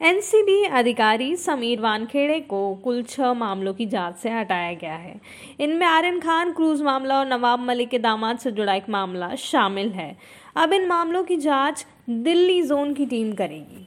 NCB अधिकारी समीर वानखेड़े को कुल छह मामलों की जाँच से हटाया गया है। इनमें आर्यन खान, क्रूज मामला और नवाब मलिक के दामाद से जुड़ा एक मामला शामिल है। अब इन मामलों की जाँच दिल्ली जोन की टीम करेगी।